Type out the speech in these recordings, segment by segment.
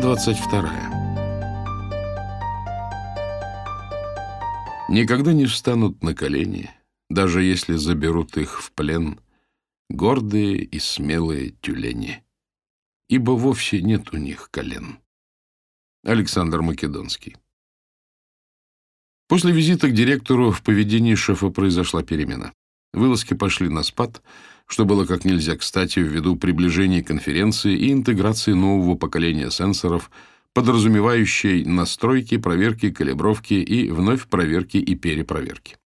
Глава 22. Никогда не встанут на колени, даже если заберут их в плен, гордые и смелые тюлени, ибо вовсе нет у них колен. Александр Македонский. После визита к директору в поведении шефа произошла перемена. Вылазки пошли на спад, что было как нельзя кстати ввиду приближения конференции и интеграции нового поколения сенсоров, подразумевающей настройки, проверки, калибровки и вновь проверки и перепроверки.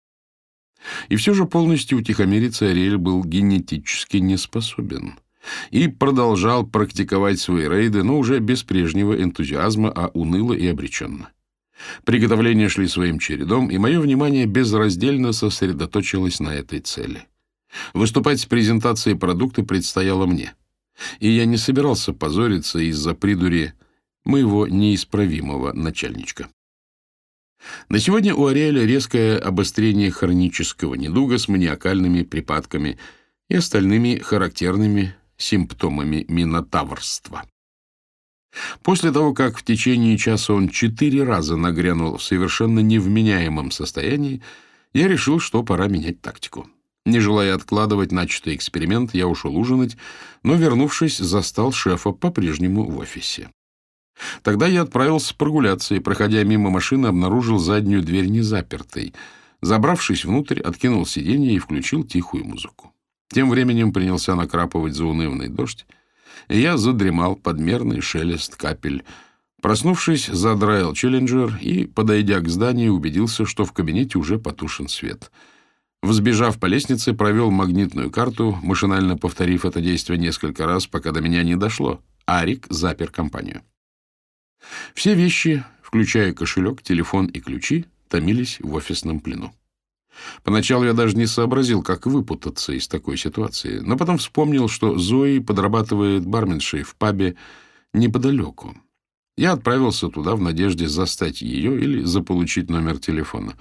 И все же полностью утихомириться Ариэль был генетически не способен и продолжал практиковать свои рейды, но уже без прежнего энтузиазма, а уныло и обреченно. Приготовления шли своим чередом, и мое внимание безраздельно сосредоточилось на этой цели. Выступать с презентацией продукта предстояло мне, и я не собирался позориться из-за придури моего неисправимого начальничка. На сегодня у Ариэля резкое обострение хронического недуга с маниакальными припадками и остальными характерными симптомами минотаврства. После того, как в течение часа он четыре раза нагрянул в совершенно невменяемом состоянии, я решил, что пора менять тактику. Не желая откладывать начатый эксперимент, я ушел ужинать, но, вернувшись, застал шефа по-прежнему в офисе. Тогда я отправился прогуляться и, проходя мимо машины, обнаружил заднюю дверь незапертой. Забравшись внутрь, откинул сиденье и включил тихую музыку. Тем временем принялся накрапывать заунывный дождь, и я задремал подмерный шелест капель. Проснувшись, задраил челленджер и, подойдя к зданию, убедился, что в кабинете уже потушен свет. Взбежав по лестнице, провел магнитную карту, машинально повторив это действие несколько раз, пока до меня не дошло. Арик запер компанию. Все вещи, включая кошелек, телефон и ключи, томились в офисном плену. Поначалу я даже не сообразил, как выпутаться из такой ситуации, но потом вспомнил, что Зои подрабатывает барменшей в пабе неподалеку. Я отправился туда в надежде застать ее или заполучить номер телефона.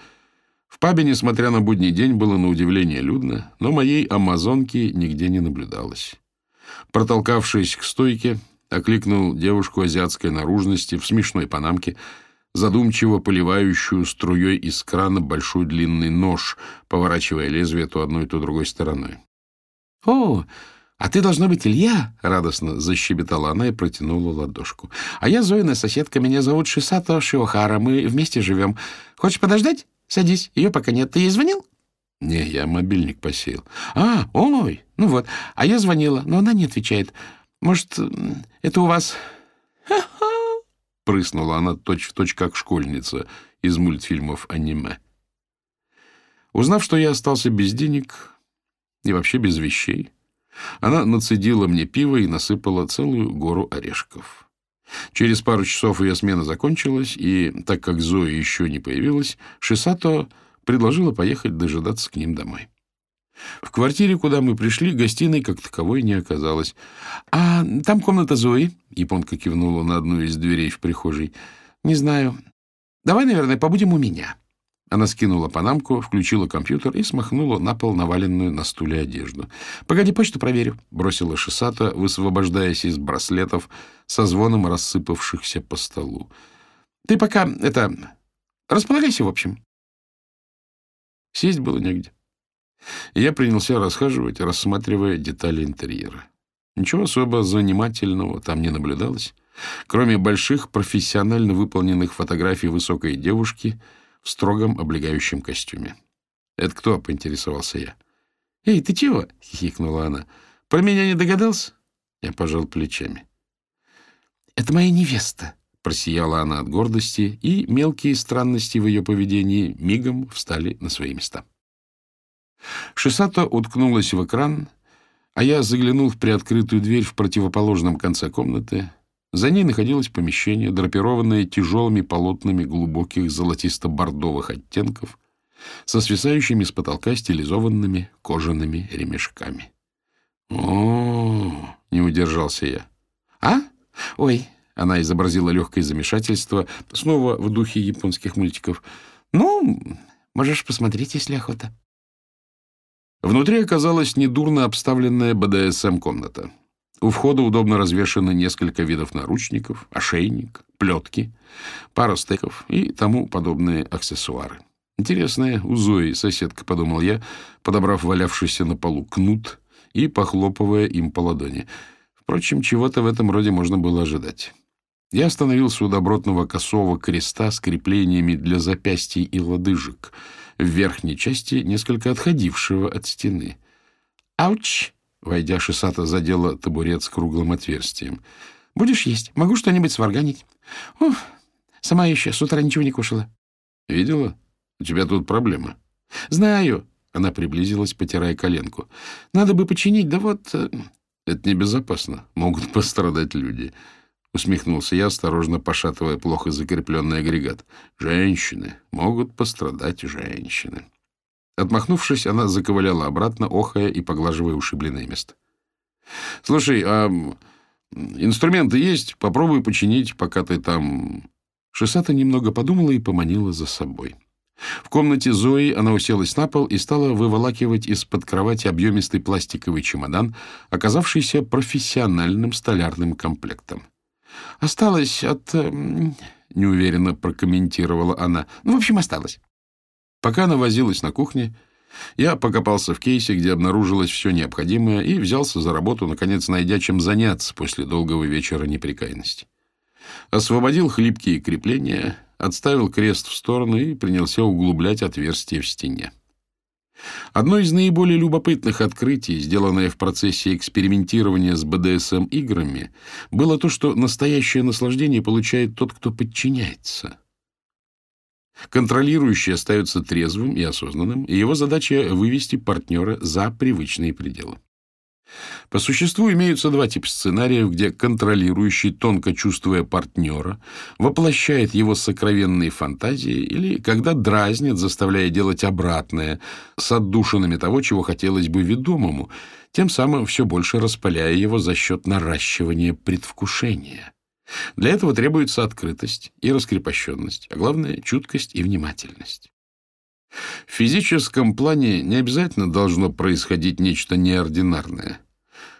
В пабе, несмотря на будний день, было на удивление людно, но моей амазонки нигде не наблюдалось. Протолкавшись к стойке, окликнул девушку азиатской наружности в смешной панамке, задумчиво поливающую струей из крана большой длинный нож, поворачивая лезвие то одной, то другой стороной. — О, а ты должна быть Илья! — радостно защебетала она и протянула ладошку. — А я Зоина соседка, меня зовут Шисато Шиохара, мы вместе живем. Хочешь подождать? Садись, ее пока нет. Ты ей звонил? — Не, я мобильник посеял. — А, ой, ну вот. А я звонила, но она не отвечает. Может, это у вас... Ха-ха! Прыснула она точь-в-точь, точь, как школьница из мультфильмов аниме. Узнав, что я остался без денег и вообще без вещей, она нацедила мне пиво и насыпала целую гору орешков. Через пару часов ее смена закончилась, и, так как Зоя еще не появилась, Шисато предложила поехать дожидаться к ним домой. В квартире, куда мы пришли, гостиной как таковой не оказалось. «А там комната Зои?» — японка кивнула на одну из дверей в прихожей. «Не знаю. Давай, наверное, побудем у меня». Она скинула панамку, включила компьютер и смахнула на пол наваленную на стуле одежду. «Погоди, почту проверю», — бросила Шисата, высвобождаясь из браслетов со звоном рассыпавшихся по столу. «Ты пока, это, располагайся, в общем». Сесть было негде. Я принялся расхаживать, рассматривая детали интерьера. Ничего особо занимательного там не наблюдалось, кроме больших профессионально выполненных фотографий высокой девушки в строгом облегающем костюме. «Это кто?» — поинтересовался я. «Эй, ты чего?» — хихикнула она. «Про меня не догадался?» Я пожал плечами. «Это моя невеста», — просияла она от гордости, и мелкие странности в ее поведении мигом встали на свои места. Шисато уткнулась в экран, а я заглянул в приоткрытую дверь в противоположном конце комнаты. За ней находилось помещение, драпированное тяжелыми полотнами глубоких золотисто-бордовых оттенков, со свисающими с потолка стилизованными кожаными ремешками. о не удержался я. «А? Ой!» — она изобразила легкое замешательство, снова в духе японских мультиков. «Ну, можешь посмотреть, если охота». Внутри оказалась недурно обставленная БДСМ-комната. У входа удобно развешаны несколько видов наручников, ошейник, плетки, пара стеков и тому подобные аксессуары. Интересная у Зои соседка, подумал я, подобрав валявшийся на полу кнут и похлопывая им по ладони. Впрочем, чего-то в этом роде можно было ожидать. Я остановился у добротного косого креста с креплениями для запястий и лодыжек, в верхней части, несколько отходившего от стены. «Ауч!» Войдя, Шисата задела табурет с круглым отверстием. «Будешь есть? Могу что-нибудь сварганить?» «Ух, сама еще с утра ничего не кушала». «Видела? У тебя тут проблема». «Знаю». Она приблизилась, потирая коленку. «Надо бы починить, да вот...» э, «Это небезопасно. Могут пострадать люди». Усмехнулся я, осторожно пошатывая плохо закрепленный агрегат. «Женщины. Могут пострадать женщины». Отмахнувшись, она заковыляла обратно, охая и поглаживая ушибленное место. «Слушай, а инструменты есть? Попробуй починить, пока ты там...» Шисата немного подумала и поманила за собой. В комнате Зои она уселась на пол и стала выволакивать из-под кровати объемистый пластиковый чемодан, оказавшийся профессиональным столярным комплектом. «Осталось от...» эм, — неуверенно прокомментировала она. «Ну, в общем, осталось». Пока она возилась на кухне, я покопался в кейсе, где обнаружилось все необходимое, и взялся за работу, наконец найдя чем заняться после долгого вечера неприкаянности. Освободил хлипкие крепления, отставил крест в сторону и принялся углублять отверстие в стене. Одно из наиболее любопытных открытий, сделанное в процессе экспериментирования с БДСМ-играми, было то, что настоящее наслаждение получает тот, кто подчиняется — Контролирующий остается трезвым и осознанным, и его задача — вывести партнера за привычные пределы. По существу имеются два типа сценариев, где контролирующий, тонко чувствуя партнера, воплощает его сокровенные фантазии или когда дразнит, заставляя делать обратное, с отдушинами того, чего хотелось бы ведомому, тем самым все больше распаляя его за счет наращивания предвкушения. Для этого требуется открытость и раскрепощенность, а главное — чуткость и внимательность. В физическом плане не обязательно должно происходить нечто неординарное.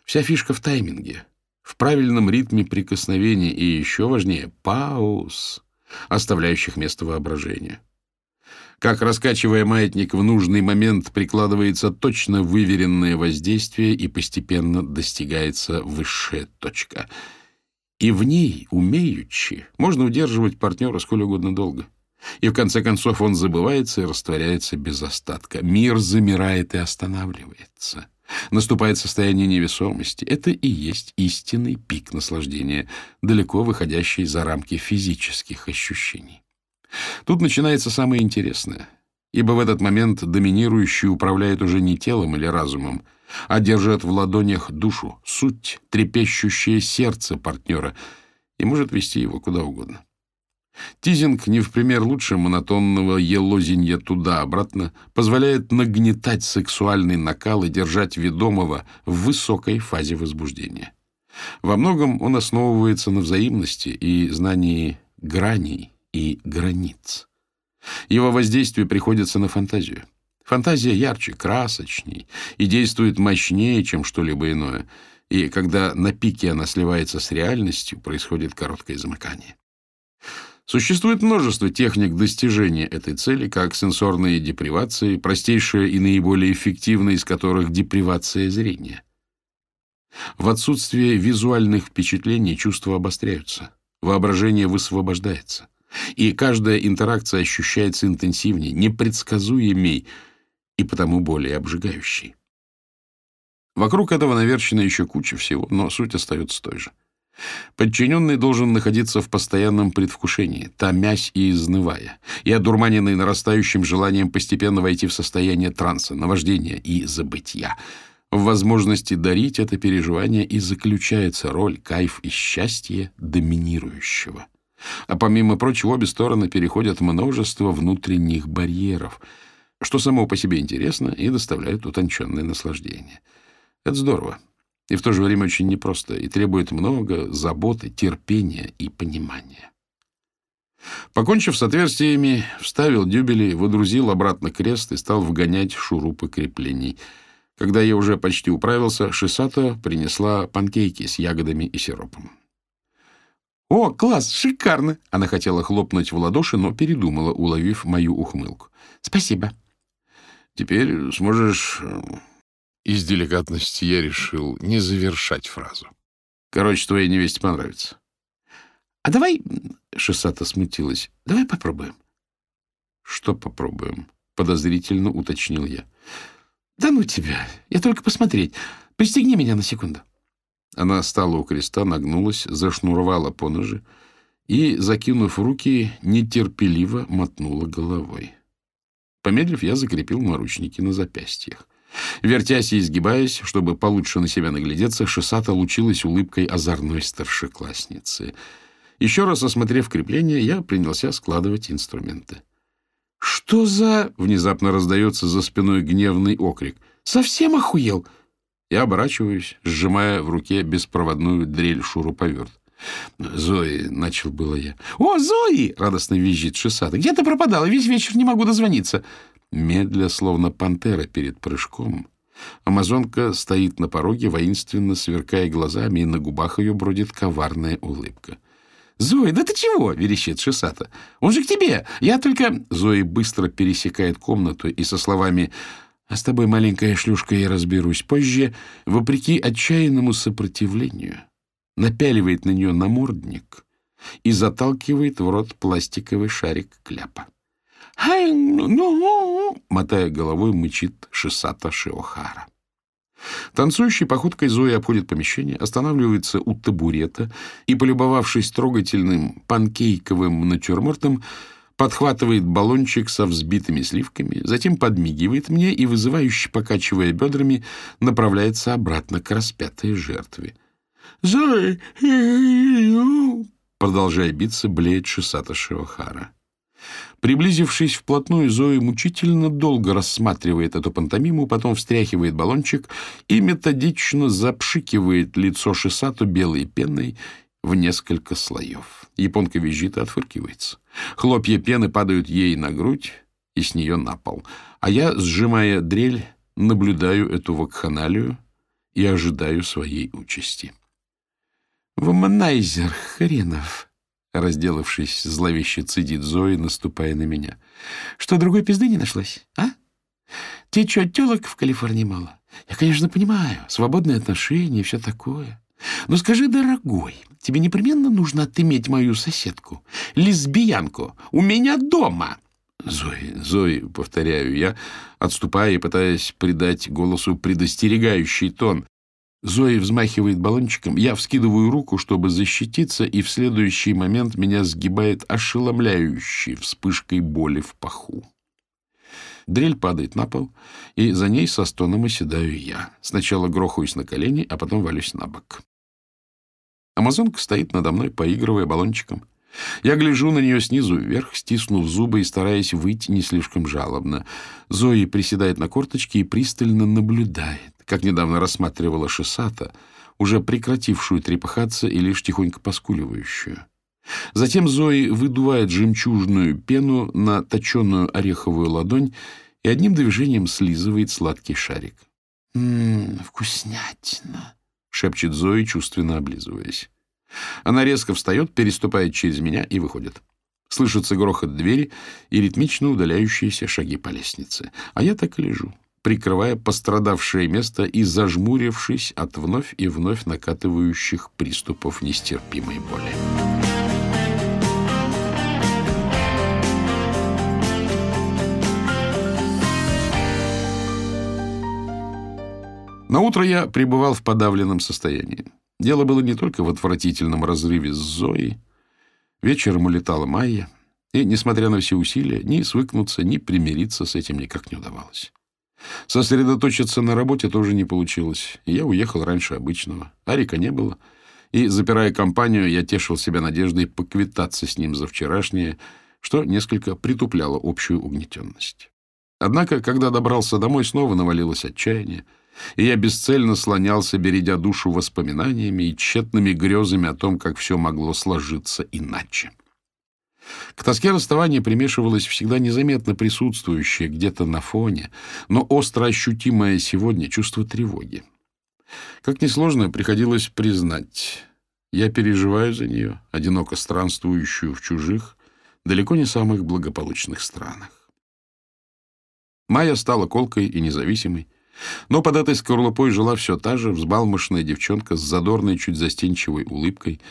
Вся фишка в тайминге, в правильном ритме прикосновения и, еще важнее, пауз, оставляющих место воображению. Как, раскачивая маятник в нужный момент, прикладывается точно выверенное воздействие и постепенно достигается высшая точка — и в ней, умеючи, можно удерживать партнера сколь угодно долго. И в конце концов он забывается и растворяется без остатка. Мир замирает и останавливается. Наступает состояние невесомости. Это и есть истинный пик наслаждения, далеко выходящий за рамки физических ощущений. Тут начинается самое интересное, ибо в этот момент доминирующий управляет уже не телом или разумом, а держит в ладонях душу, суть, трепещущее сердце партнера и может вести его куда угодно. Тизинг, не в пример лучше монотонного елозинья туда-обратно, позволяет нагнетать сексуальный накал и держать ведомого в высокой фазе возбуждения. Во многом он основывается на взаимности и знании граней и границ. Его воздействие приходится на фантазию. Фантазия ярче, красочней и действует мощнее, чем что-либо иное. И когда на пике она сливается с реальностью, происходит короткое замыкание. Существует множество техник достижения этой цели, как сенсорные депривации, простейшая и наиболее эффективная из которых депривация зрения. В отсутствие визуальных впечатлений чувства обостряются, воображение высвобождается, и каждая интеракция ощущается интенсивнее, непредсказуемей, и потому более обжигающий. Вокруг этого наверчено еще куча всего, но суть остается той же. Подчиненный должен находиться в постоянном предвкушении, томясь и изнывая, и одурманенный нарастающим желанием постепенно войти в состояние транса, наваждения и забытия. В возможности дарить это переживание и заключается роль, кайф и счастье доминирующего. А помимо прочего, обе стороны переходят множество внутренних барьеров — что само по себе интересно и доставляет утонченное наслаждение. Это здорово. И в то же время очень непросто, и требует много заботы, терпения и понимания. Покончив с отверстиями, вставил дюбели, водрузил обратно крест и стал вгонять шурупы креплений. Когда я уже почти управился, Шисата принесла панкейки с ягодами и сиропом. «О, класс, шикарно!» Она хотела хлопнуть в ладоши, но передумала, уловив мою ухмылку. «Спасибо». «Теперь сможешь...» э, Из деликатности я решил не завершать фразу. «Короче, твоей невесте понравится». «А давай...» — Шисата смутилась. «Давай попробуем». «Что попробуем?» — подозрительно уточнил я. «Да ну тебя! Я только посмотреть. Пристегни меня на секунду». Она стала у креста, нагнулась, зашнуровала поножи и, закинув руки, нетерпеливо мотнула головой. Помедлив, я закрепил наручники на запястьях. Вертясь и изгибаясь, чтобы получше на себя наглядеться, Шисата лучилась улыбкой озорной старшеклассницы. Еще раз осмотрев крепление, я принялся складывать инструменты. «Что за...» — внезапно раздается за спиной гневный окрик. «Совсем охуел?» Я оборачиваюсь, сжимая в руке беспроводную дрель-шуруповерт. «Зои», — начал было я. «О, Зои!» — радостно визжит Шисата. «Где ты пропадала? Весь вечер не могу дозвониться». Медля, словно пантера перед прыжком. Амазонка стоит на пороге, воинственно сверкая глазами, и на губах ее бродит коварная улыбка. «Зои, да ты чего?» — верещит Шисата. «Он же к тебе! Я только...» Зои быстро пересекает комнату и со словами а с тобой, маленькая шлюшка, я разберусь позже, вопреки отчаянному сопротивлению, напяливает на нее намордник и заталкивает в рот пластиковый шарик кляпа. Ну, ну, мотая головой, мычит Шисата Шиохара. Танцующей походкой Зоя обходит помещение, останавливается у табурета и, полюбовавшись трогательным панкейковым натюрмортом, подхватывает баллончик со взбитыми сливками, затем подмигивает мне и, вызывающе покачивая бедрами, направляется обратно к распятой жертве. «Зои!» Продолжая биться, блеет Шисата Шивахара. Приблизившись вплотную, Зои мучительно долго рассматривает эту пантомиму, потом встряхивает баллончик и методично запшикивает лицо Шисату белой пеной в несколько слоев. Японка визжит и отфыркивается. Хлопья пены падают ей на грудь и с нее на пол. А я, сжимая дрель, наблюдаю эту вакханалию и ожидаю своей участи. «Воманайзер хренов!» Разделавшись, зловеще цедит Зои, наступая на меня. «Что, другой пизды не нашлось, а? Тебе что, телок в Калифорнии мало? Я, конечно, понимаю, свободные отношения и все такое. Но скажи, дорогой, тебе непременно нужно отыметь мою соседку, лесбиянку, у меня дома. Зои, Зои, повторяю я, отступая и пытаясь придать голосу предостерегающий тон. Зои взмахивает баллончиком, я вскидываю руку, чтобы защититься, и в следующий момент меня сгибает ошеломляющей вспышкой боли в паху. Дрель падает на пол, и за ней со стоном оседаю я. Сначала грохаюсь на колени, а потом валюсь на бок. Амазонка стоит надо мной, поигрывая баллончиком. Я гляжу на нее снизу вверх, стиснув зубы и стараясь выйти не слишком жалобно. Зои приседает на корточки и пристально наблюдает, как недавно рассматривала Шисата, уже прекратившую трепыхаться и лишь тихонько поскуливающую. Затем Зои выдувает жемчужную пену на точеную ореховую ладонь и одним движением слизывает сладкий шарик. «Ммм, вкуснятина!» шепчет Зои, чувственно облизываясь. Она резко встает, переступает через меня и выходит. Слышится грохот двери и ритмично удаляющиеся шаги по лестнице. А я так и лежу, прикрывая пострадавшее место и зажмурившись от вновь и вновь накатывающих приступов нестерпимой боли. На утро я пребывал в подавленном состоянии. Дело было не только в отвратительном разрыве с Зоей. Вечером улетала Майя, и, несмотря на все усилия, ни свыкнуться, ни примириться с этим никак не удавалось. Сосредоточиться на работе тоже не получилось, я уехал раньше обычного. Арика не было, и, запирая компанию, я тешил себя надеждой поквитаться с ним за вчерашнее, что несколько притупляло общую угнетенность. Однако, когда добрался домой, снова навалилось отчаяние, и я бесцельно слонялся, бередя душу воспоминаниями и тщетными грезами о том, как все могло сложиться иначе. К тоске расставания примешивалась всегда незаметно присутствующее где-то на фоне, но остро ощутимое сегодня чувство тревоги. Как несложно приходилось признать, я переживаю за нее, одиноко странствующую в чужих, далеко не самых благополучных странах. Майя стала колкой и независимой, но под этой скорлупой жила все та же взбалмошная девчонка с задорной, чуть застенчивой улыбкой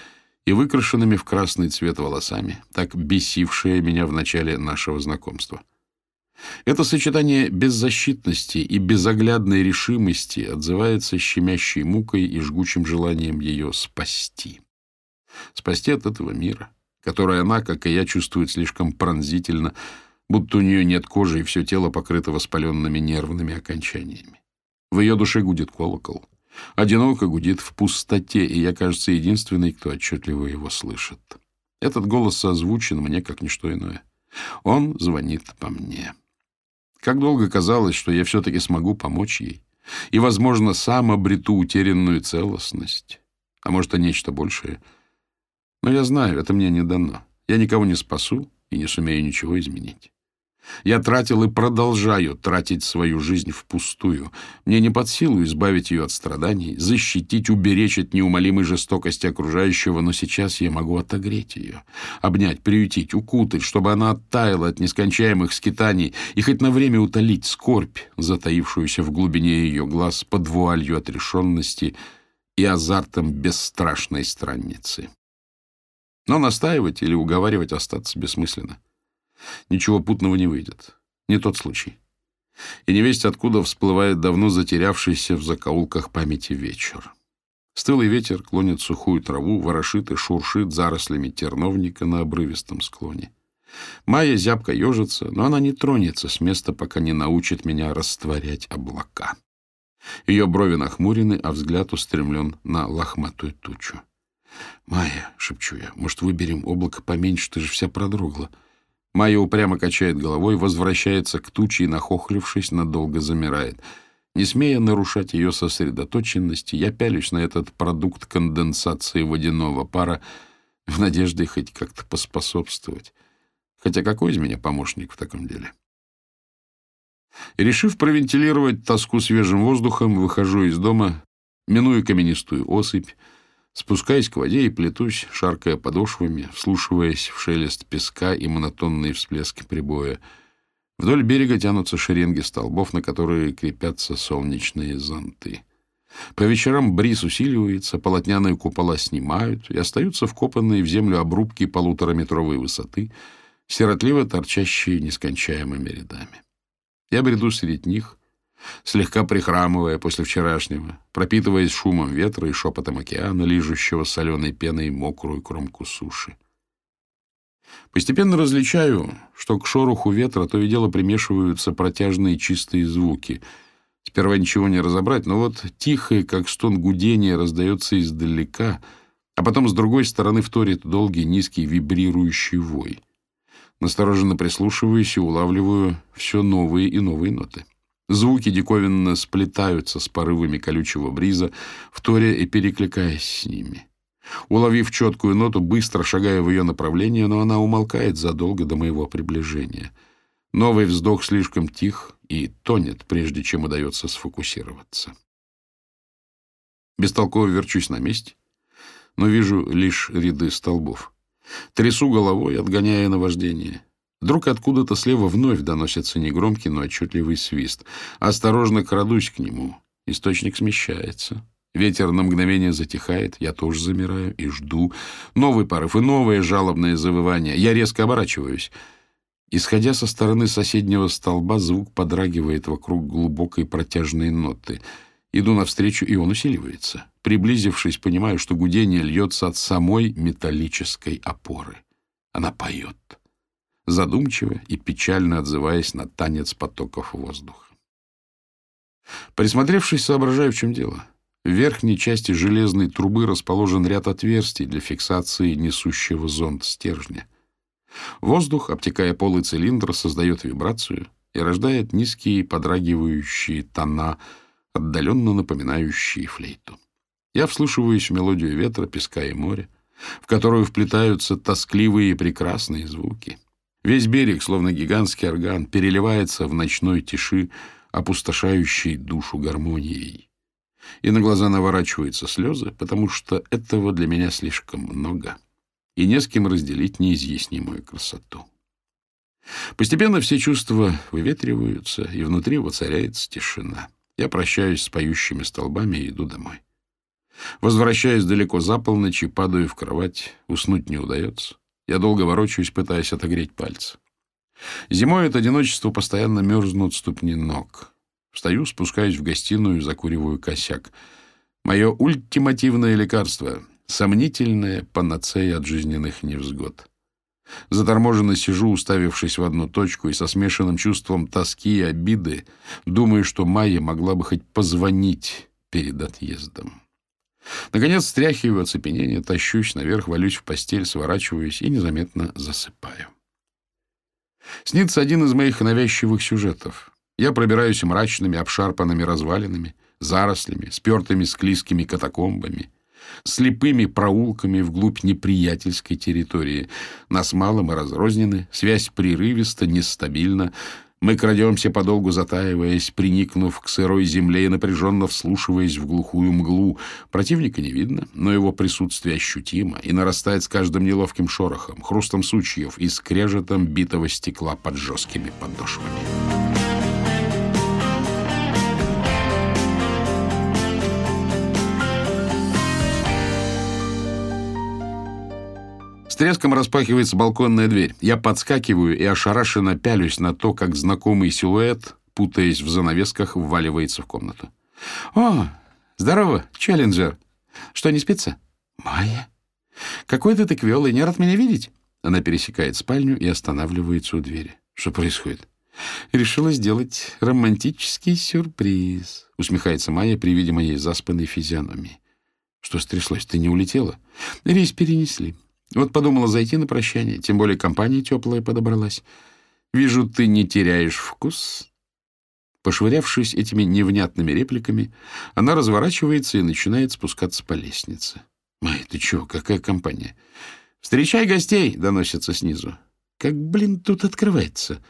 и выкрашенными в красный цвет волосами, так бесившая меня в начале нашего знакомства. Это сочетание беззащитности и безоглядной решимости отзывается щемящей мукой и жгучим желанием ее спасти. Спасти от этого мира, который она, как и я, чувствует слишком пронзительно, будто у нее нет кожи и все тело покрыто воспаленными нервными окончаниями. В ее душе гудит колокол. Одиноко гудит в пустоте, и я, кажется, единственный, кто отчетливо его слышит. Этот голос созвучен мне, как ничто иное. Он звонит по мне. Как долго казалось, что я все-таки смогу помочь ей, и, возможно, сам обрету утерянную целостность, а может, и нечто большее. Но я знаю, это мне не дано. Я никого не спасу и не сумею ничего изменить. Я тратил и продолжаю тратить свою жизнь впустую. Мне не под силу избавить ее от страданий, защитить, уберечь от неумолимой жестокости окружающего, но сейчас я могу отогреть ее, обнять, приютить, укутать, чтобы она оттаяла от нескончаемых скитаний и хоть на время утолить скорбь, затаившуюся в глубине ее глаз под вуалью отрешенности и азартом бесстрашной странницы. Но настаивать или уговаривать остаться бессмысленно. Ничего путного не выйдет. Не тот случай. И невесть откуда всплывает давно затерявшийся в закоулках памяти вечер. Стылый ветер клонит сухую траву, ворошит и шуршит зарослями терновника на обрывистом склоне. Майя зябко ежится, но она не тронется с места, пока не научит меня растворять облака. Ее брови нахмурены, а взгляд устремлен на лохматую тучу. «Майя», — шепчу я, — «может, выберем облако поменьше, ты же вся продрогла». Майя упрямо качает головой, возвращается к туче и, нахохлившись, надолго замирает. Не смея нарушать ее сосредоточенность, я пялюсь на этот продукт конденсации водяного пара в надежде хоть как-то поспособствовать. Хотя какой из меня помощник в таком деле? Решив провентилировать тоску свежим воздухом, выхожу из дома, миную каменистую осыпь, Спускаясь к воде и плетусь, шаркая подошвами, вслушиваясь в шелест песка и монотонные всплески прибоя. Вдоль берега тянутся шеренги столбов, на которые крепятся солнечные зонты. По вечерам бриз усиливается, полотняные купола снимают, и остаются вкопанные в землю обрубки полутораметровой высоты, сиротливо торчащие нескончаемыми рядами. Я бреду среди них, слегка прихрамывая после вчерашнего, пропитываясь шумом ветра и шепотом океана, лижущего соленой пеной мокрую кромку суши. Постепенно различаю, что к шороху ветра то и дело примешиваются протяжные чистые звуки. Сперва ничего не разобрать, но вот тихое, как стон гудения, раздается издалека, а потом с другой стороны вторит долгий низкий вибрирующий вой. Настороженно прислушиваюсь и улавливаю все новые и новые ноты. Звуки диковинно сплетаются с порывами колючего бриза, вторя и перекликаясь с ними. Уловив четкую ноту, быстро шагая в ее направлении, но она умолкает задолго до моего приближения. Новый вздох слишком тих и тонет, прежде чем удается сфокусироваться. Бестолково верчусь на месте, но вижу лишь ряды столбов. Трясу головой, отгоняя наваждение. Вдруг откуда-то слева вновь доносится негромкий, но отчетливый свист. Осторожно крадусь к нему. Источник смещается. Ветер на мгновение затихает, я тоже замираю и жду. Новый порыв и новое жалобное завывание. Я резко оборачиваюсь. Исходя со стороны соседнего столба, звук подрагивает вокруг глубокой протяжной ноты. Иду навстречу, и он усиливается. Приблизившись, понимаю, что гудение льется от самой металлической опоры. Она поет задумчиво и печально отзываясь на танец потоков воздуха. Присмотревшись, соображаю, в чем дело. В верхней части железной трубы расположен ряд отверстий для фиксации несущего зонд стержня. Воздух, обтекая полы цилиндра, создает вибрацию и рождает низкие подрагивающие тона, отдаленно напоминающие флейту. Я вслушиваюсь в мелодию ветра, песка и моря, в которую вплетаются тоскливые и прекрасные звуки. Весь берег, словно гигантский орган, переливается в ночной тиши, опустошающей душу гармонией. И на глаза наворачиваются слезы, потому что этого для меня слишком много, и не с кем разделить неизъяснимую красоту. Постепенно все чувства выветриваются, и внутри воцаряется тишина. Я прощаюсь с поющими столбами и иду домой. Возвращаюсь далеко за полночь и падаю в кровать. Уснуть не удается. Я долго ворочаюсь, пытаясь отогреть пальцы. Зимой от одиночества постоянно мерзнут ступни ног. Встаю, спускаюсь в гостиную, закуриваю косяк. Мое ультимативное лекарство — сомнительная панацея от жизненных невзгод. Заторможенно сижу, уставившись в одну точку, и со смешанным чувством тоски и обиды думаю, что Майя могла бы хоть позвонить перед отъездом. Наконец, стряхиваю оцепенение, тащусь наверх, валюсь в постель, сворачиваюсь и незаметно засыпаю. Снится один из моих навязчивых сюжетов. Я пробираюсь мрачными, обшарпанными развалинами, зарослями, спертыми склизкими катакомбами, слепыми проулками вглубь неприятельской территории. Нас мало, мы разрознены, связь прерывиста, нестабильна, мы крадемся подолгу затаиваясь, приникнув к сырой земле и напряженно вслушиваясь в глухую мглу. Противника не видно, но его присутствие ощутимо и нарастает с каждым неловким шорохом, хрустом сучьев и скрежетом битого стекла под жесткими подошвами. Треском распахивается балконная дверь. Я подскакиваю и ошарашенно пялюсь на то, как знакомый силуэт, путаясь в занавесках, вваливается в комнату. «О, здорово, Челленджер! Что, не спится?» «Майя? Какой ты тыквелый, не рад меня видеть?» Она пересекает спальню и останавливается у двери. «Что происходит?» «Решила сделать романтический сюрприз», — усмехается Майя при виде моей заспанной физиономии. «Что стряслось? Ты не улетела?» «Рейс перенесли. Вот подумала зайти на прощание, тем более компания теплая подобралась. Вижу, ты не теряешь вкус. Пошвырявшись этими невнятными репликами, она разворачивается и начинает спускаться по лестнице. «Май, ты чё, какая компания?» «Встречай гостей!» — доносится снизу. «Как, блин, тут открывается?»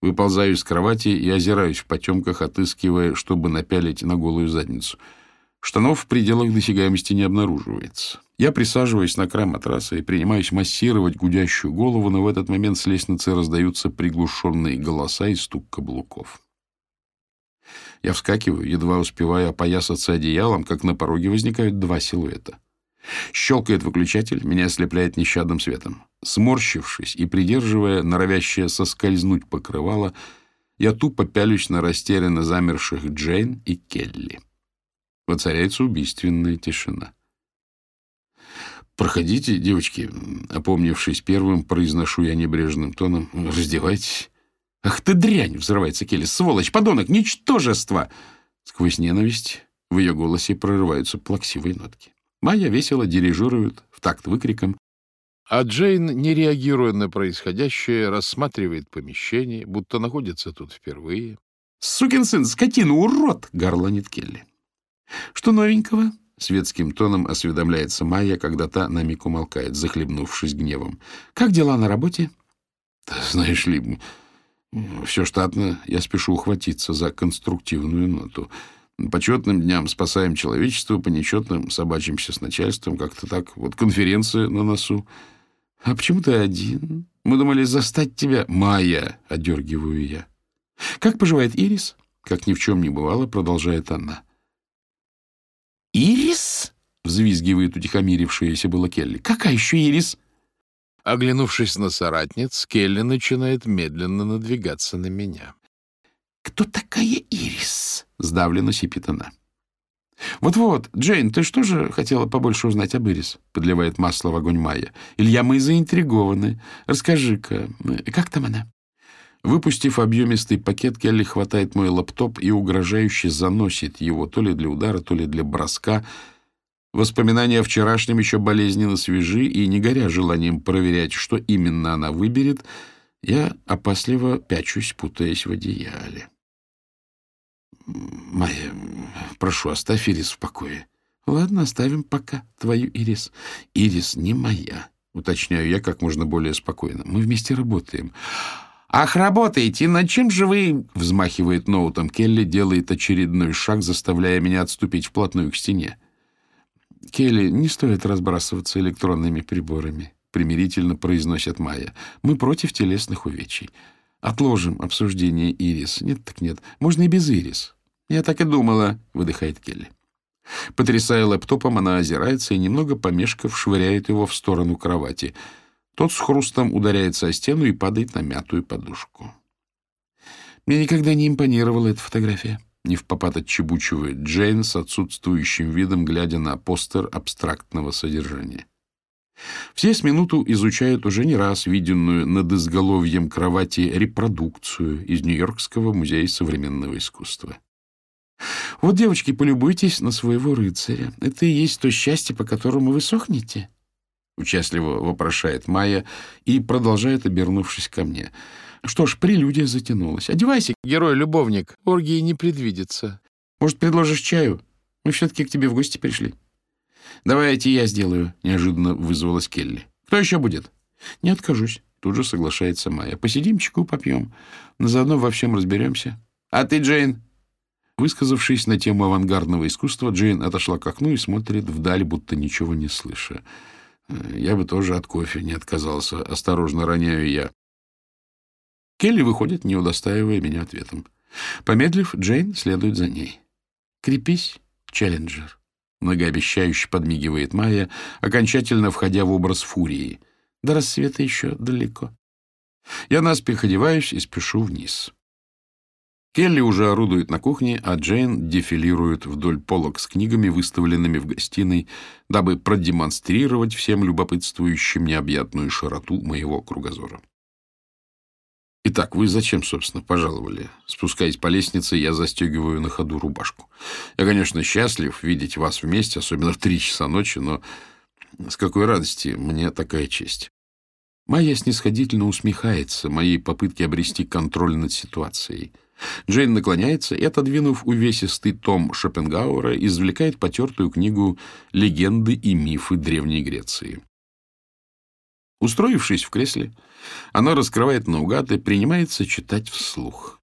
Выползаю из кровати и озираюсь в потемках, отыскивая, чтобы напялить на голую задницу — Штанов в пределах досягаемости не обнаруживается. Я присаживаюсь на край матраса и принимаюсь массировать гудящую голову, но в этот момент с лестницы раздаются приглушенные голоса и стук каблуков. Я вскакиваю, едва успеваю опоясаться одеялом, как на пороге возникают два силуэта. Щелкает выключатель, меня ослепляет нещадным светом. Сморщившись и придерживая норовящее соскользнуть покрывало, я тупо пялюсь на растерянно замерших Джейн и Келли. Воцаряется убийственная тишина. «Проходите, девочки», — опомнившись первым, произношу я небрежным тоном. «Раздевайтесь». «Ах ты дрянь!» — взрывается Келли. «Сволочь, подонок, ничтожество!» Сквозь ненависть в ее голосе прорываются плаксивые нотки. Майя весело дирижирует в такт выкриком, а Джейн, не реагируя на происходящее, рассматривает помещение, будто находится тут впервые. «Сукин сын, скотина, урод!» — горланит Келли. «Что новенького?» — светским тоном осведомляется Майя, когда та на миг умолкает, захлебнувшись гневом. «Как дела на работе?» «Знаешь ли, все штатно. Я спешу ухватиться за конструктивную ноту. По четным дням спасаем человечество, по нечетным собачимся с начальством. Как-то так. Вот конференция на носу. А почему ты один? Мы думали застать тебя. Майя, одергиваю я. Как поживает Ирис? Как ни в чем не бывало, продолжает она. «Ирис?» — взвизгивает утихомирившаяся была Келли. «Какая еще Ирис?» Оглянувшись на соратниц, Келли начинает медленно надвигаться на меня. «Кто такая Ирис?» — сдавленно сипит она. «Вот-вот, Джейн, ты что же хотела побольше узнать об Ирис?» — подливает масло в огонь Майя. «Илья, мы заинтригованы. Расскажи-ка, как там она?» Выпустив объемистый пакет, Келли хватает мой лаптоп и угрожающе заносит его то ли для удара, то ли для броска. Воспоминания о вчерашнем еще болезненно свежи, и, не горя желанием проверять, что именно она выберет, я опасливо пячусь, путаясь в одеяле. «Майя, прошу, оставь Ирис в покое. Ладно, оставим пока твою Ирис. Ирис не моя, уточняю я как можно более спокойно. Мы вместе работаем. «Ах, работаете! Над чем же вы...» — взмахивает ноутом Келли, делает очередной шаг, заставляя меня отступить вплотную к стене. «Келли, не стоит разбрасываться электронными приборами», — примирительно произносит Майя. «Мы против телесных увечий. Отложим обсуждение Ирис. Нет так нет. Можно и без Ирис». «Я так и думала», — выдыхает Келли. Потрясая лэптопом, она озирается и, немного помешков, швыряет его в сторону кровати — тот с хрустом ударяется о стену и падает на мятую подушку. Мне никогда не импонировала эта фотография. Не в попад отчебучивает Джейн с отсутствующим видом, глядя на постер абстрактного содержания. Все с минуту изучают уже не раз виденную над изголовьем кровати репродукцию из Нью-Йоркского музея современного искусства. Вот, девочки, полюбуйтесь на своего рыцаря. Это и есть то счастье, по которому вы сохнете. Участливо вопрошает Майя и продолжает, обернувшись ко мне. Что ж, прелюдия затянулась. Одевайся, герой-любовник, оргии не предвидится. Может, предложишь чаю? Мы все-таки к тебе в гости пришли. Давайте я сделаю, неожиданно вызвалась Келли. Кто еще будет? Не откажусь. Тут же соглашается Майя. Посидим, чайку попьем. Но заодно во всем разберемся. А ты, Джейн? Высказавшись на тему авангардного искусства, Джейн отошла к окну и смотрит вдаль, будто ничего не слыша. Я бы тоже от кофе не отказался. Осторожно роняю я. Келли выходит, не удостаивая меня ответом. Помедлив, Джейн следует за ней. «Крепись, Челленджер», — многообещающе подмигивает Майя, окончательно входя в образ фурии. До рассвета еще далеко. Я наспех одеваюсь и спешу вниз. Келли уже орудует на кухне, а Джейн дефилирует вдоль полок с книгами, выставленными в гостиной, дабы продемонстрировать всем любопытствующим необъятную широту моего кругозора. Итак, вы зачем, собственно, пожаловали? Спускаясь по лестнице, я застегиваю на ходу рубашку. Я, конечно, счастлив видеть вас вместе, особенно в три часа ночи, но с какой радости мне такая честь. Майя снисходительно усмехается моей попытке обрести контроль над ситуацией — Джейн наклоняется и, отодвинув увесистый том Шопенгауэра, извлекает потертую книгу «Легенды и мифы Древней Греции». Устроившись в кресле, она раскрывает наугад и принимается читать вслух.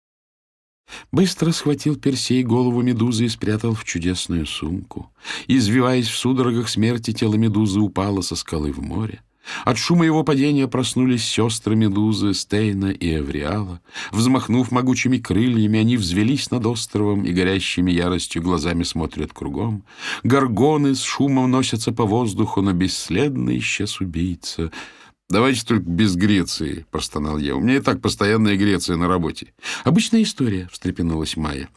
Быстро схватил Персей голову медузы и спрятал в чудесную сумку. Извиваясь в судорогах смерти, тело медузы упало со скалы в море. От шума его падения проснулись сестры Медузы, Стейна и Эвриала. Взмахнув могучими крыльями, они взвелись над островом и горящими яростью глазами смотрят кругом. Горгоны с шумом носятся по воздуху, но бесследно исчез убийца. «Давайте только без Греции», — простонал я. «У меня и так постоянная Греция на работе». «Обычная история», — встрепенулась Майя.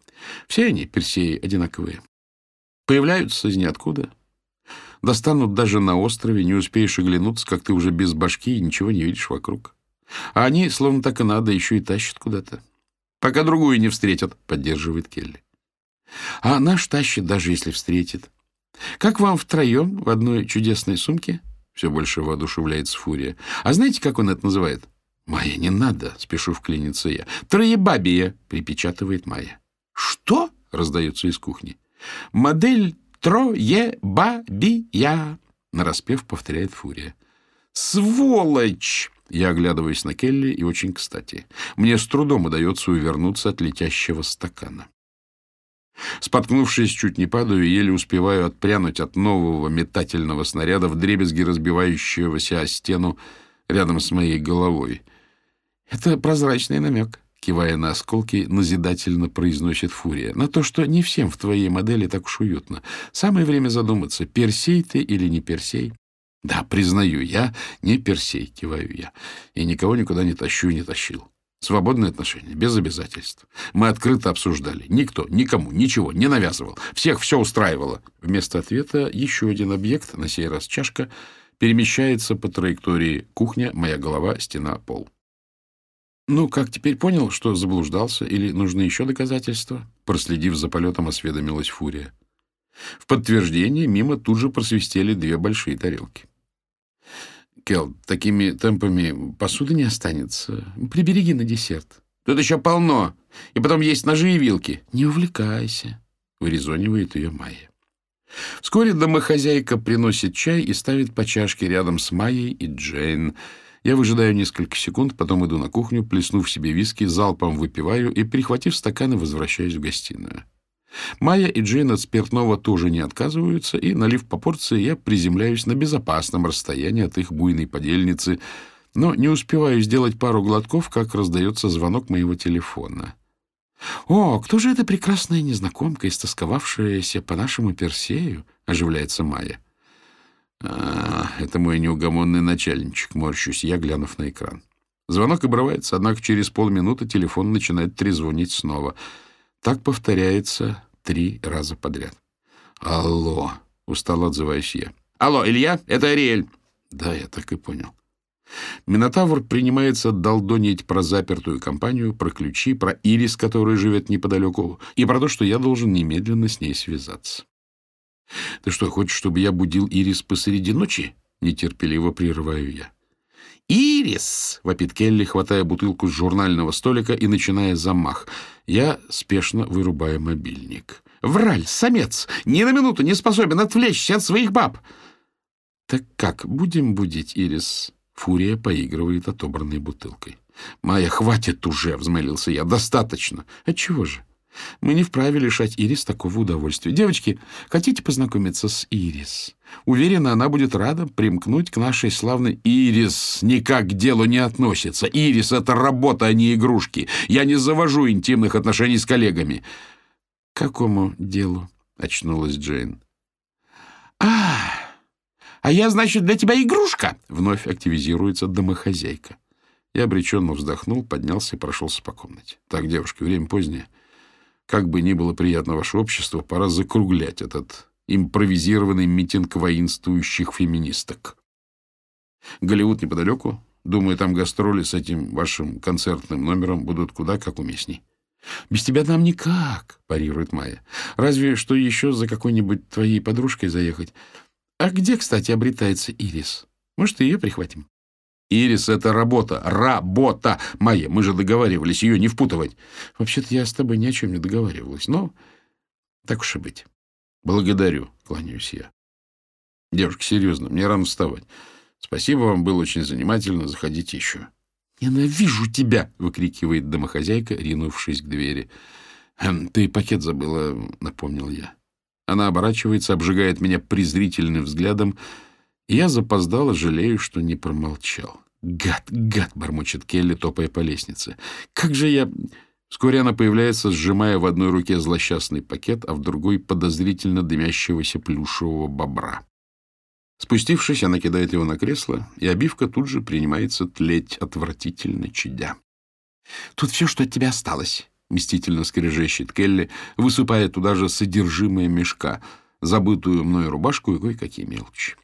«Все они, Персеи, одинаковые. Появляются из ниоткуда, Достанут даже на острове, не успеешь оглянуться, как ты уже без башки и ничего не видишь вокруг. А они, словно так и надо, еще и тащат куда-то. Пока другую не встретят, поддерживает Келли. А наш тащит, даже если встретит. Как вам втроем в одной чудесной сумке? Все больше воодушевляется Фурия. А знаете, как он это называет? Майя, не надо, спешу вклиниться я. Троебабия, припечатывает Майя. Что? раздается из кухни. Модель Трое-ба-би-я, нараспев повторяет Фурия. Сволочь! Я оглядываюсь на Келли, и очень кстати. Мне с трудом удается увернуться от летящего стакана. Споткнувшись, чуть не падаю, еле успеваю отпрянуть от нового метательного снаряда в дребезги разбивающегося о стену рядом с моей головой. Это прозрачный намек. Кивая на осколки, назидательно произносит Фурия. На то, что не всем в твоей модели так уж уютно. Самое время задуматься, Персей ты или не Персей. Да, признаю, я не Персей, киваю я. И никого никуда не тащу и не тащил. Свободные отношения, без обязательств. Мы открыто обсуждали. Никто, никому, ничего не навязывал. Всех все устраивало. Вместо ответа еще один объект, на сей раз чашка, перемещается по траектории кухня, моя голова, стена, пол. «Ну, как теперь понял, что заблуждался, или нужны еще доказательства?» Проследив за полетом, осведомилась Фурия. В подтверждение мимо тут же просвистели две большие тарелки. «Кел, такими темпами посуды не останется. Прибереги на десерт. Тут еще полно. И потом есть ножи и вилки. Не увлекайся», — вырезонивает ее Майя. Вскоре домохозяйка приносит чай и ставит по чашке рядом с Майей и Джейн. Я выжидаю несколько секунд, потом иду на кухню, плеснув себе виски, залпом выпиваю и, перехватив стаканы, возвращаюсь в гостиную. Майя и Джейн от спиртного тоже не отказываются, и, налив по порции, я приземляюсь на безопасном расстоянии от их буйной подельницы, но не успеваю сделать пару глотков, как раздается звонок моего телефона. «О, кто же эта прекрасная незнакомка, истосковавшаяся по нашему Персею?» — оживляется Майя. «А, это мой неугомонный начальничек», — морщусь я, глянув на экран. Звонок обрывается, однако через полминуты телефон начинает трезвонить снова. Так повторяется три раза подряд. «Алло!» — устало отзываюсь я. «Алло, Илья, это Ариэль!» «Да, я так и понял». Минотавр принимается долдонить про запертую компанию, про ключи, про Ирис, которая живет неподалеку, и про то, что я должен немедленно с ней связаться. «Ты что, хочешь, чтобы я будил Ирис посреди ночи?» — нетерпеливо прерываю я. «Ирис!» — вопит Келли, хватая бутылку с журнального столика и начиная замах. Я спешно вырубаю мобильник. «Враль, самец! Ни на минуту не способен отвлечься от своих баб!» «Так как, будем будить Ирис?» Фурия поигрывает отобранной бутылкой. «Майя, хватит уже!» — взмолился я. «Достаточно!» «Отчего же? Мы не вправе лишать Ирис такого удовольствия. Девочки, хотите познакомиться с Ирис? Уверена, она будет рада примкнуть к нашей славной Ирис. Никак к делу не относится. Ирис — это работа, а не игрушки. Я не завожу интимных отношений с коллегами. — Какому делу? — очнулась Джейн. — А, а я, значит, для тебя игрушка? — вновь активизируется домохозяйка. Я обреченно вздохнул, поднялся и прошелся по комнате. — Так, девушки, время позднее. — как бы ни было приятно ваше общество, пора закруглять этот импровизированный митинг воинствующих феминисток. Голливуд неподалеку. Думаю, там гастроли с этим вашим концертным номером будут куда как уместней. «Без тебя нам никак», — парирует Майя. «Разве что еще за какой-нибудь твоей подружкой заехать. А где, кстати, обретается Ирис? Может, ее прихватим?» Ирис — это работа. Работа! Майя, мы же договаривались ее не впутывать. Вообще-то я с тобой ни о чем не договаривалась, но так уж и быть. Благодарю, кланяюсь я. Девушка, серьезно, мне рано вставать. Спасибо вам, было очень занимательно. Заходите еще. «Ненавижу тебя!» — выкрикивает домохозяйка, ринувшись к двери. «Эм, «Ты пакет забыла», — напомнил я. Она оборачивается, обжигает меня презрительным взглядом, — я запоздало жалею, что не промолчал. «Гад, гад!» — бормочет Келли, топая по лестнице. «Как же я...» Вскоре она появляется, сжимая в одной руке злосчастный пакет, а в другой — подозрительно дымящегося плюшевого бобра. Спустившись, она кидает его на кресло, и обивка тут же принимается тлеть отвратительно чадя. «Тут все, что от тебя осталось», — мстительно скрежещет Келли, высыпая туда же содержимое мешка, забытую мной рубашку и кое-какие мелочи.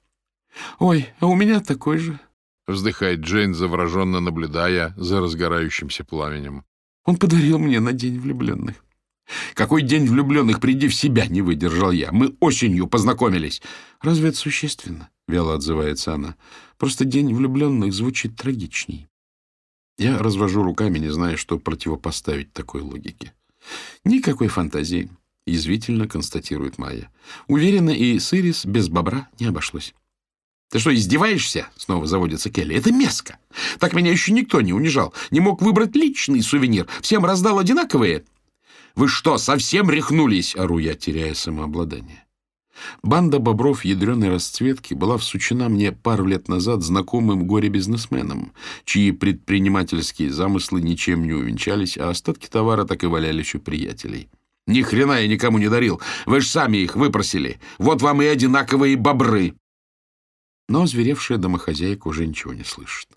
«Ой, а у меня такой же», — вздыхает Джейн, завороженно наблюдая за разгорающимся пламенем. «Он подарил мне на День влюбленных». «Какой день влюбленных? Приди в себя!» — не выдержал я. «Мы осенью познакомились!» «Разве это существенно?» — вяло отзывается она. «Просто день влюбленных звучит трагичней». Я развожу руками, не зная, что противопоставить такой логике. «Никакой фантазии», — язвительно констатирует Майя. «Уверена, и с Ирис без бобра не обошлось». «Ты что, издеваешься?» — снова заводится Келли. «Это мерзко. Так меня еще никто не унижал. Не мог выбрать личный сувенир. Всем раздал одинаковые». «Вы что, совсем рехнулись?» — ору я, теряя самообладание. Банда бобров ядреной расцветки была всучена мне пару лет назад знакомым горе-бизнесменом, чьи предпринимательские замыслы ничем не увенчались, а остатки товара так и валялись у приятелей. Ни хрена я никому не дарил. Вы ж сами их выпросили. Вот вам и одинаковые бобры. Но озверевшая домохозяйка уже ничего не слышит.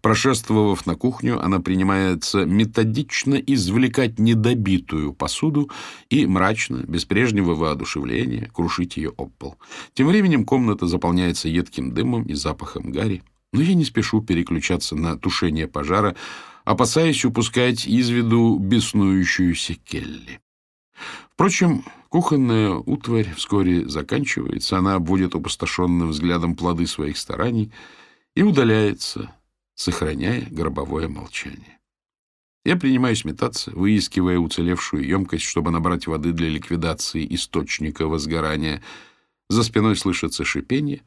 Прошествовав на кухню, она принимается методично извлекать недобитую посуду и мрачно, без прежнего воодушевления, крушить ее об пол. Тем временем комната заполняется едким дымом и запахом гари, но я не спешу переключаться на тушение пожара, опасаясь упускать из виду беснующуюся Келли. Впрочем, кухонная утварь вскоре заканчивается, она обводит опустошенным взглядом плоды своих стараний и удаляется, сохраняя гробовое молчание. Я принимаюсь метаться, выискивая уцелевшую емкость, чтобы набрать воды для ликвидации источника возгорания. За спиной слышится шипение.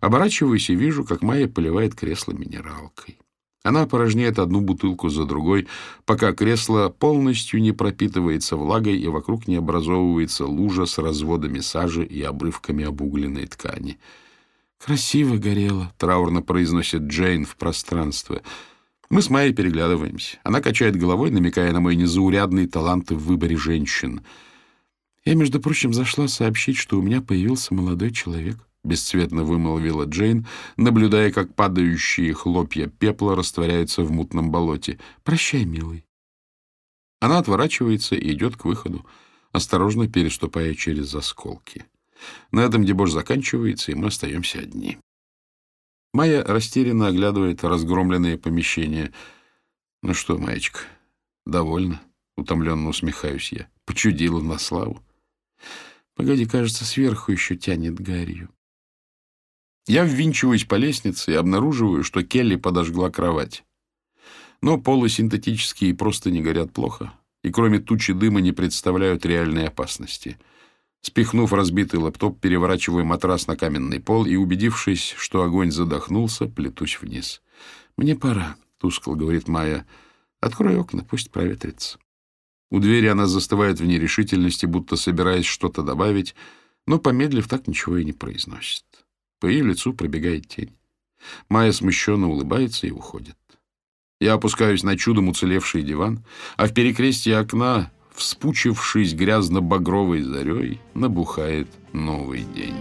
Оборачиваюсь и вижу, как Майя поливает кресло минералкой. Она порожняет одну бутылку за другой, пока кресло полностью не пропитывается влагой и вокруг не образовывается лужа с разводами сажи и обрывками обугленной ткани. «Красиво горело», — траурно произносит Джейн в пространство. Мы с Майей переглядываемся. Она качает головой, намекая на мой незаурядный талант в выборе женщин. Я, между прочим, зашла сообщить, что у меня появился молодой человек. — бесцветно вымолвила Джейн, наблюдая, как падающие хлопья пепла растворяются в мутном болоте. «Прощай, милый». Она отворачивается и идет к выходу, осторожно переступая через осколки. На этом дебош заканчивается, и мы остаемся одни. Майя растерянно оглядывает разгромленные помещения. «Ну что, маечка, довольно?» — утомленно усмехаюсь я. «Почудила на славу». «Погоди, кажется, сверху еще тянет гарью». Я ввинчиваюсь по лестнице и обнаруживаю, что Келли подожгла кровать. Но полы синтетические просто не горят плохо, и кроме тучи дыма не представляют реальной опасности. Спихнув разбитый лэптоп, переворачиваю матрас на каменный пол и, убедившись, что огонь задохнулся, плетусь вниз. «Мне пора», — тускло говорит Майя. «Открой окна, пусть проветрится». У двери она застывает в нерешительности, будто собираясь что-то добавить, но, помедлив, так ничего и не произносит. По ее лицу пробегает тень. Майя смущенно улыбается и уходит. Я опускаюсь на чудом уцелевший диван, а в перекрестии окна, вспучившись грязно-багровой зарей, набухает новый день.